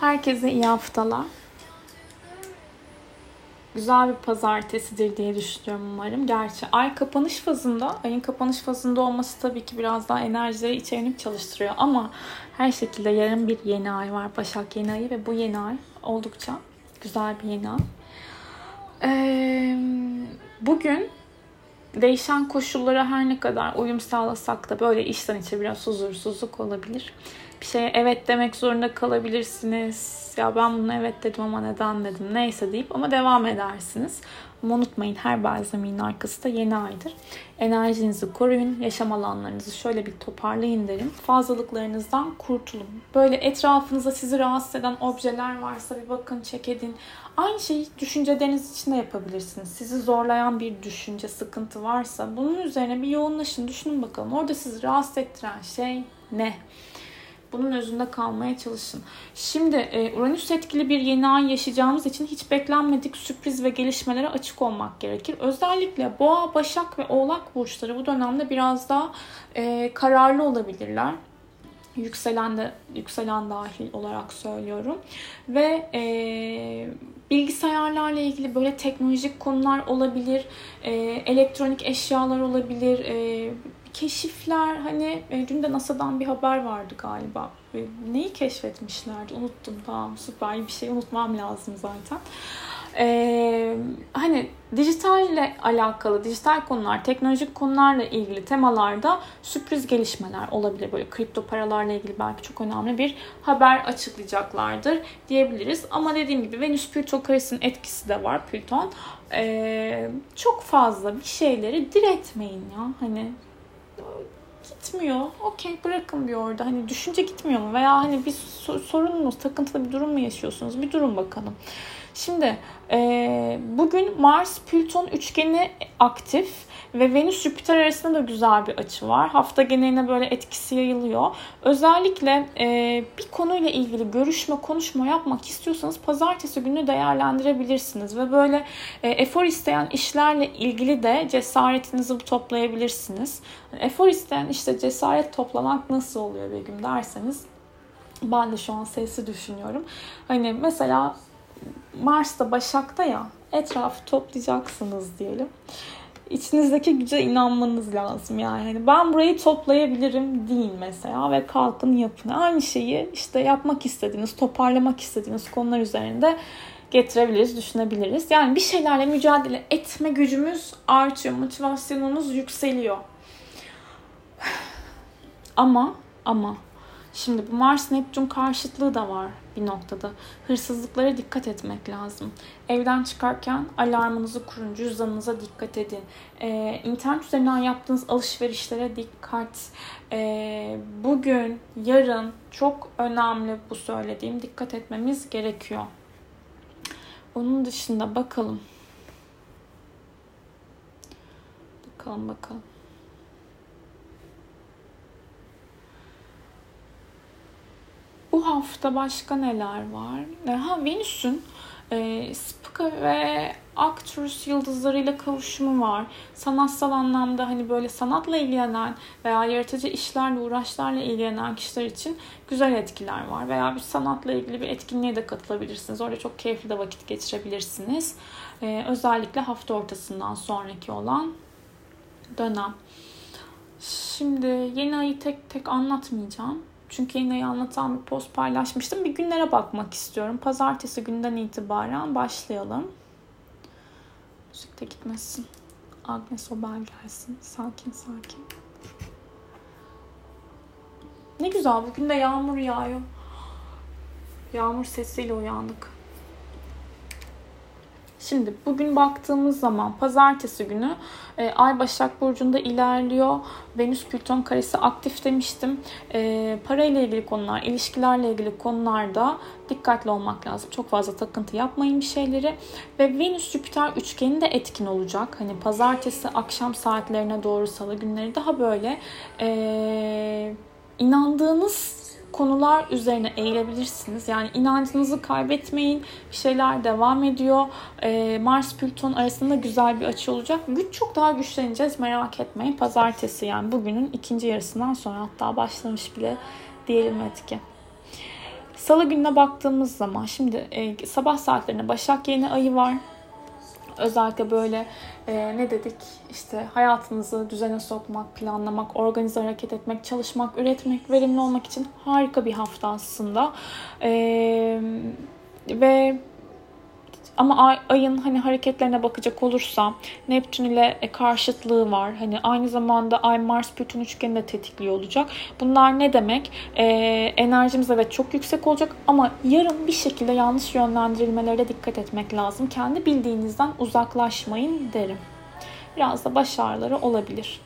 Herkese iyi haftalar. Güzel bir pazartesidir diye düşünüyorum umarım. Gerçi ay kapanış fazında, ayın kapanış fazında olması tabii ki biraz daha enerjileri içerini çalıştırıyor. Ama her şekilde yarın bir yeni ay var. Başak yeni ayı ve bu yeni ay oldukça güzel bir yeni ay. Ee, bugün değişen koşullara her ne kadar uyum sağlasak da böyle işten içe biraz huzursuzluk olabilir. Bir şeye evet demek zorunda kalabilirsiniz. Ya ben bunu evet dedim ama neden dedim neyse deyip ama devam edersiniz. Ama unutmayın her balzamiğin arkası da yeni aydır. Enerjinizi koruyun, yaşam alanlarınızı şöyle bir toparlayın derim. Fazlalıklarınızdan kurtulun. Böyle etrafınızda sizi rahatsız eden objeler varsa bir bakın, çek edin. Aynı şeyi düşünceleriniz için de yapabilirsiniz. Sizi zorlayan bir düşünce, sıkıntı varsa bunun üzerine bir yoğunlaşın, düşünün bakalım. Orada sizi rahatsız ettiren şey ne? Bunun özünde kalmaya çalışın. Şimdi e, Uranüs etkili bir yeni ay yaşayacağımız için hiç beklenmedik sürpriz ve gelişmelere açık olmak gerekir. Özellikle Boğa, Başak ve Oğlak burçları bu dönemde biraz daha e, kararlı olabilirler yükselen de yükselen dahil olarak söylüyorum ve e, bilgisayarlarla ilgili böyle teknolojik konular olabilir e, elektronik eşyalar olabilir e, keşifler hani e, dün de NASA'dan bir haber vardı galiba. E, neyi keşfetmişlerdi? Unuttum. Tamam süper bir şey unutmam lazım zaten. Ee, hani dijitalle alakalı, dijital konular, teknolojik konularla ilgili temalarda sürpriz gelişmeler olabilir. Böyle kripto paralarla ilgili belki çok önemli bir haber açıklayacaklardır diyebiliriz. Ama dediğim gibi Venüs Plüto karesinin etkisi de var Plüton. Ee, çok fazla bir şeyleri diretmeyin ya. Hani gitmiyor. Okey bırakın bir orada. Hani düşünce gitmiyor mu? Veya hani bir sorun mu, takıntılı bir durum mu yaşıyorsunuz? Bir durun bakalım. Şimdi e, bugün Mars Plüton üçgeni aktif ve Venüs Jüpiter arasında da güzel bir açı var. Hafta geneline böyle etkisi yayılıyor. Özellikle e, bir konuyla ilgili görüşme, konuşma yapmak istiyorsanız pazartesi günü değerlendirebilirsiniz ve böyle e, efor isteyen işlerle ilgili de cesaretinizi toplayabilirsiniz. Efor isteyen işte cesaret toplamak nasıl oluyor Begüm derseniz ben de şu an sesi düşünüyorum. Hani mesela Mars'ta Başak'ta ya etrafı toplayacaksınız diyelim. İçinizdeki güce inanmanız lazım yani. Hani ben burayı toplayabilirim deyin mesela ve kalkın yapın. Aynı şeyi işte yapmak istediğiniz, toparlamak istediğiniz konular üzerinde getirebiliriz, düşünebiliriz. Yani bir şeylerle mücadele etme gücümüz artıyor, motivasyonumuz yükseliyor. Ama ama Şimdi bu Mars Neptün karşıtlığı da var bir noktada. Hırsızlıklara dikkat etmek lazım. Evden çıkarken alarmınızı kurun, cüzdanınıza dikkat edin. Ee, internet üzerinden yaptığınız alışverişlere dikkat. Ee, bugün, yarın çok önemli bu söylediğim. Dikkat etmemiz gerekiyor. Onun dışında bakalım. Bakalım bakalım. Bu hafta başka neler var? E, ha Venüs'ün e, Spica ve Actress yıldızlarıyla kavuşumu var. Sanatsal anlamda hani böyle sanatla ilgilenen veya yaratıcı işlerle, uğraşlarla ilgilenen kişiler için güzel etkiler var. Veya bir sanatla ilgili bir etkinliğe de katılabilirsiniz. Orada çok keyifli de vakit geçirebilirsiniz. Ee, özellikle hafta ortasından sonraki olan dönem. Şimdi yeni ayı tek tek anlatmayacağım. Çünkü yine anlatan bir post paylaşmıştım. Bir günlere bakmak istiyorum. Pazartesi günden itibaren başlayalım. Müzik de gitmesin. Agnes Obel gelsin. Sakin sakin. Ne güzel bugün de yağmur yağıyor. Yağmur sesiyle uyandık. Şimdi bugün baktığımız zaman pazartesi günü e, Ay Başak Burcu'nda ilerliyor. Venüs Plüton karesi aktif demiştim. E, parayla ilgili konular, ilişkilerle ilgili konularda dikkatli olmak lazım. Çok fazla takıntı yapmayın bir şeyleri. Ve Venüs Jüpiter üçgeni de etkin olacak. Hani pazartesi akşam saatlerine doğru salı günleri daha böyle e, inandığınız konular üzerine eğilebilirsiniz. Yani inancınızı kaybetmeyin. Bir şeyler devam ediyor. Ee, Mars Plüton arasında güzel bir açı olacak. Güç çok daha güçleneceğiz merak etmeyin. Pazartesi yani bugünün ikinci yarısından sonra hatta başlamış bile diyelim etki. Salı gününe baktığımız zaman şimdi e, sabah saatlerinde Başak yeni ayı var. Özellikle böyle e, ne dedik işte hayatınızı düzene sokmak, planlamak, organize hareket etmek, çalışmak, üretmek, verimli olmak için harika bir hafta aslında. E, ve ama ay, ayın hani hareketlerine bakacak olursam Neptün ile e, karşıtlığı var. Hani aynı zamanda Ay Mars Plüton üçgeni de tetikliyor olacak. Bunlar ne demek? Ee, enerjimiz evet çok yüksek olacak ama yarın bir şekilde yanlış yönlendirilmelere dikkat etmek lazım. Kendi bildiğinizden uzaklaşmayın derim. Biraz da başarıları olabilir.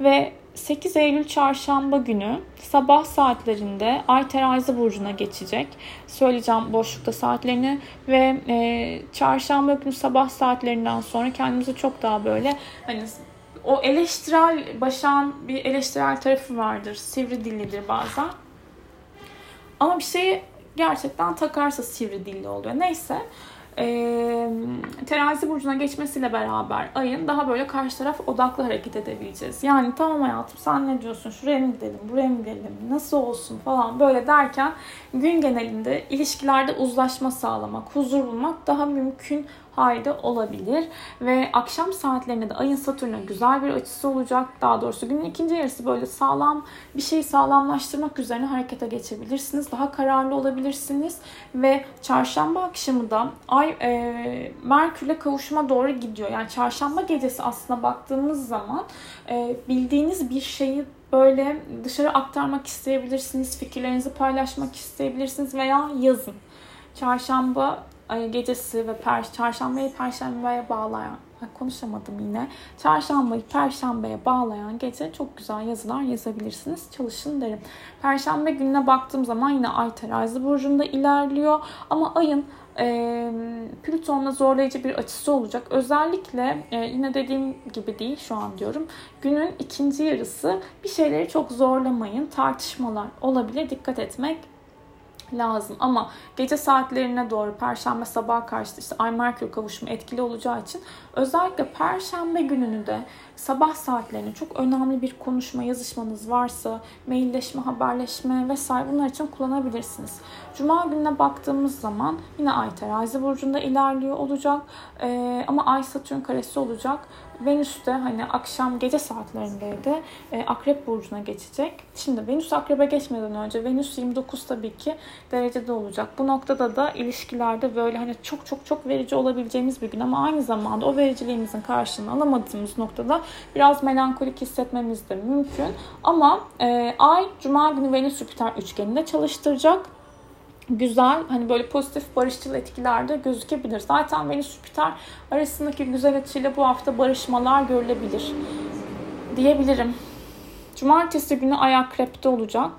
Ve 8 Eylül çarşamba günü sabah saatlerinde Ay terazi burcuna geçecek. Söyleyeceğim boşlukta saatlerini ve e, çarşamba günü sabah saatlerinden sonra kendimizi çok daha böyle hani o eleştirel başan bir eleştirel tarafı vardır. Sivri dillidir bazen. Ama bir şeyi gerçekten takarsa sivri dilli oluyor. Neyse e, terazi burcuna geçmesiyle beraber ayın daha böyle karşı taraf odaklı hareket edebileceğiz. Yani tamam hayatım sen ne diyorsun şuraya mı gidelim buraya mı gidelim nasıl olsun falan böyle derken gün genelinde ilişkilerde uzlaşma sağlamak, huzur bulmak daha mümkün halde olabilir. Ve akşam saatlerinde de ayın Satürn'e güzel bir açısı olacak. Daha doğrusu günün ikinci yarısı böyle sağlam bir şey sağlamlaştırmak üzerine harekete geçebilirsiniz. Daha kararlı olabilirsiniz. Ve çarşamba akşamı da ay e, Merkür'le kavuşuma doğru gidiyor. Yani çarşamba gecesi aslında baktığımız zaman e, bildiğiniz bir şeyi böyle dışarı aktarmak isteyebilirsiniz. Fikirlerinizi paylaşmak isteyebilirsiniz veya yazın. Çarşamba gecesi ve per, çarşambayı perşembeye bağlayan konuşamadım yine. Çarşambayı perşembeye bağlayan gece çok güzel yazılar yazabilirsiniz. Çalışın derim. Perşembe gününe baktığım zaman yine Ay terazi burcunda ilerliyor. Ama ayın e, Plüton'la zorlayıcı bir açısı olacak. Özellikle e, yine dediğim gibi değil şu an diyorum. Günün ikinci yarısı bir şeyleri çok zorlamayın. Tartışmalar olabilir. Dikkat etmek lazım. Ama gece saatlerine doğru Perşembe sabah karşı işte Ay Merkür kavuşumu etkili olacağı için özellikle Perşembe gününü de sabah saatlerine çok önemli bir konuşma, yazışmanız varsa mailleşme, haberleşme vesaire bunlar için kullanabilirsiniz. Cuma gününe baktığımız zaman yine Ay terazi burcunda ilerliyor olacak. Ee, ama Ay Satürn karesi olacak. Venüs de hani akşam gece saatlerindeydi. E, Akrep burcuna geçecek. Şimdi Venüs Akrep'e geçmeden önce Venüs 29 tabii ki derecede olacak. Bu noktada da ilişkilerde böyle hani çok çok çok verici olabileceğimiz bir gün ama aynı zamanda o vericiliğimizin karşılığını alamadığımız noktada biraz melankolik hissetmemiz de mümkün. Ama e, Ay Cuma günü Venüs Jüpiter üçgeninde çalıştıracak güzel hani böyle pozitif barışçıl etkilerde gözükebilir. Zaten Venüs Jüpiter arasındaki güzel açıyla bu hafta barışmalar görülebilir diyebilirim. Cumartesi günü Ay Akrep'te olacak.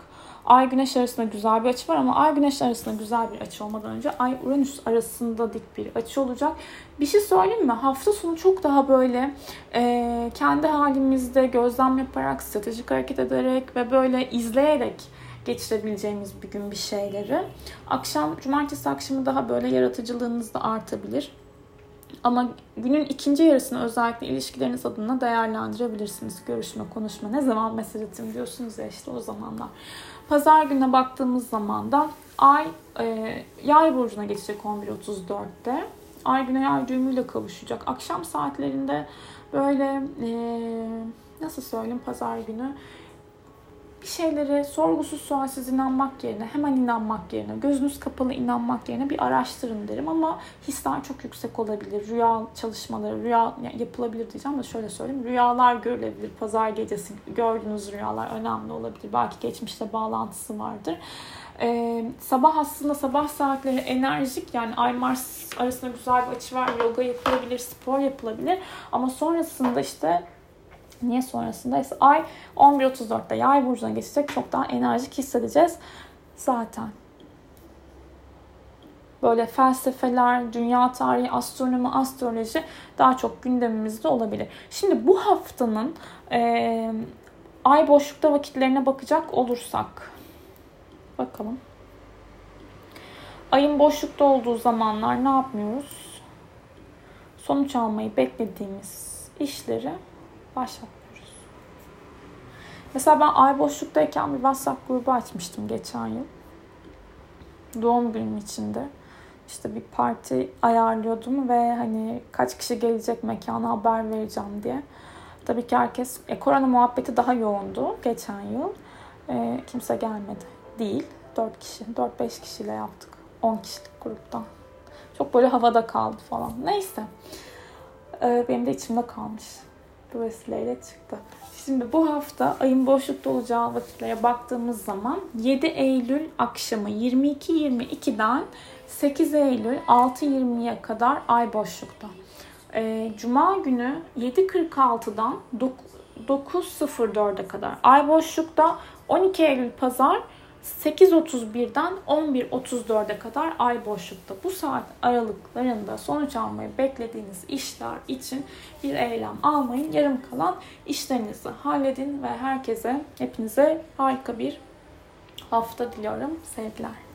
Ay Güneş arasında güzel bir açı var ama Ay Güneş arasında güzel bir açı olmadan önce Ay Uranüs arasında dik bir açı olacak. Bir şey söyleyeyim mi? Hafta sonu çok daha böyle e, kendi halimizde gözlem yaparak, stratejik hareket ederek ve böyle izleyerek geçirebileceğimiz bir gün bir şeyleri. Akşam, cumartesi akşamı daha böyle yaratıcılığınız da artabilir. Ama günün ikinci yarısını özellikle ilişkileriniz adına değerlendirebilirsiniz. Görüşme, konuşma, ne zaman mesaj atayım diyorsunuz ya işte o zamanlar. Pazar gününe baktığımız zaman da Ay e, Yay burcuna geçecek 11.34'te. Ay güne yay düğümüyle kavuşacak. Akşam saatlerinde böyle e, nasıl söyleyeyim pazar günü bir şeylere sorgusuz sualsiz inanmak yerine, hemen inanmak yerine, gözünüz kapalı inanmak yerine bir araştırın derim. Ama hisler çok yüksek olabilir. Rüya çalışmaları, rüya yapılabilir diyeceğim de şöyle söyleyeyim. Rüyalar görülebilir. Pazar gecesi gördüğünüz rüyalar önemli olabilir. Belki geçmişte bağlantısı vardır. Ee, sabah aslında sabah saatleri enerjik yani Ay Mars arasında güzel bir açı var. Yoga yapılabilir, spor yapılabilir. Ama sonrasında işte Niye sonrasında? İşte ay 11.34'te yay burcuna geçecek. Çok daha enerjik hissedeceğiz zaten. Böyle felsefeler, dünya tarihi, astronomi, astroloji daha çok gündemimizde olabilir. Şimdi bu haftanın e, ay boşlukta vakitlerine bakacak olursak. Bakalım. Ayın boşlukta olduğu zamanlar ne yapmıyoruz? Sonuç almayı beklediğimiz işleri başlatmıyoruz. Mesela ben ay boşluktayken bir WhatsApp grubu açmıştım geçen yıl. Doğum günüm içinde. İşte bir parti ayarlıyordum ve hani kaç kişi gelecek mekana haber vereceğim diye. Tabii ki herkes, e, korona muhabbeti daha yoğundu geçen yıl. E, kimse gelmedi. Değil. 4 kişi, 4-5 kişiyle yaptık. 10 kişilik gruptan. Çok böyle havada kaldı falan. Neyse. E, benim de içimde kalmış. Bu vesileyle çıktı. Şimdi bu hafta ayın boşlukta olacağı vakitlere baktığımız zaman 7 Eylül akşamı 22.22'den 8 Eylül 6.20'ye kadar ay boşlukta. E, Cuma günü 7.46'dan 9.04'e kadar ay boşlukta. 12 Eylül pazar 8.31'den 11.34'e kadar ay boşlukta. Bu saat aralıklarında sonuç almayı beklediğiniz işler için bir eylem almayın. Yarım kalan işlerinizi halledin ve herkese, hepinize harika bir hafta diliyorum. Sevgiler.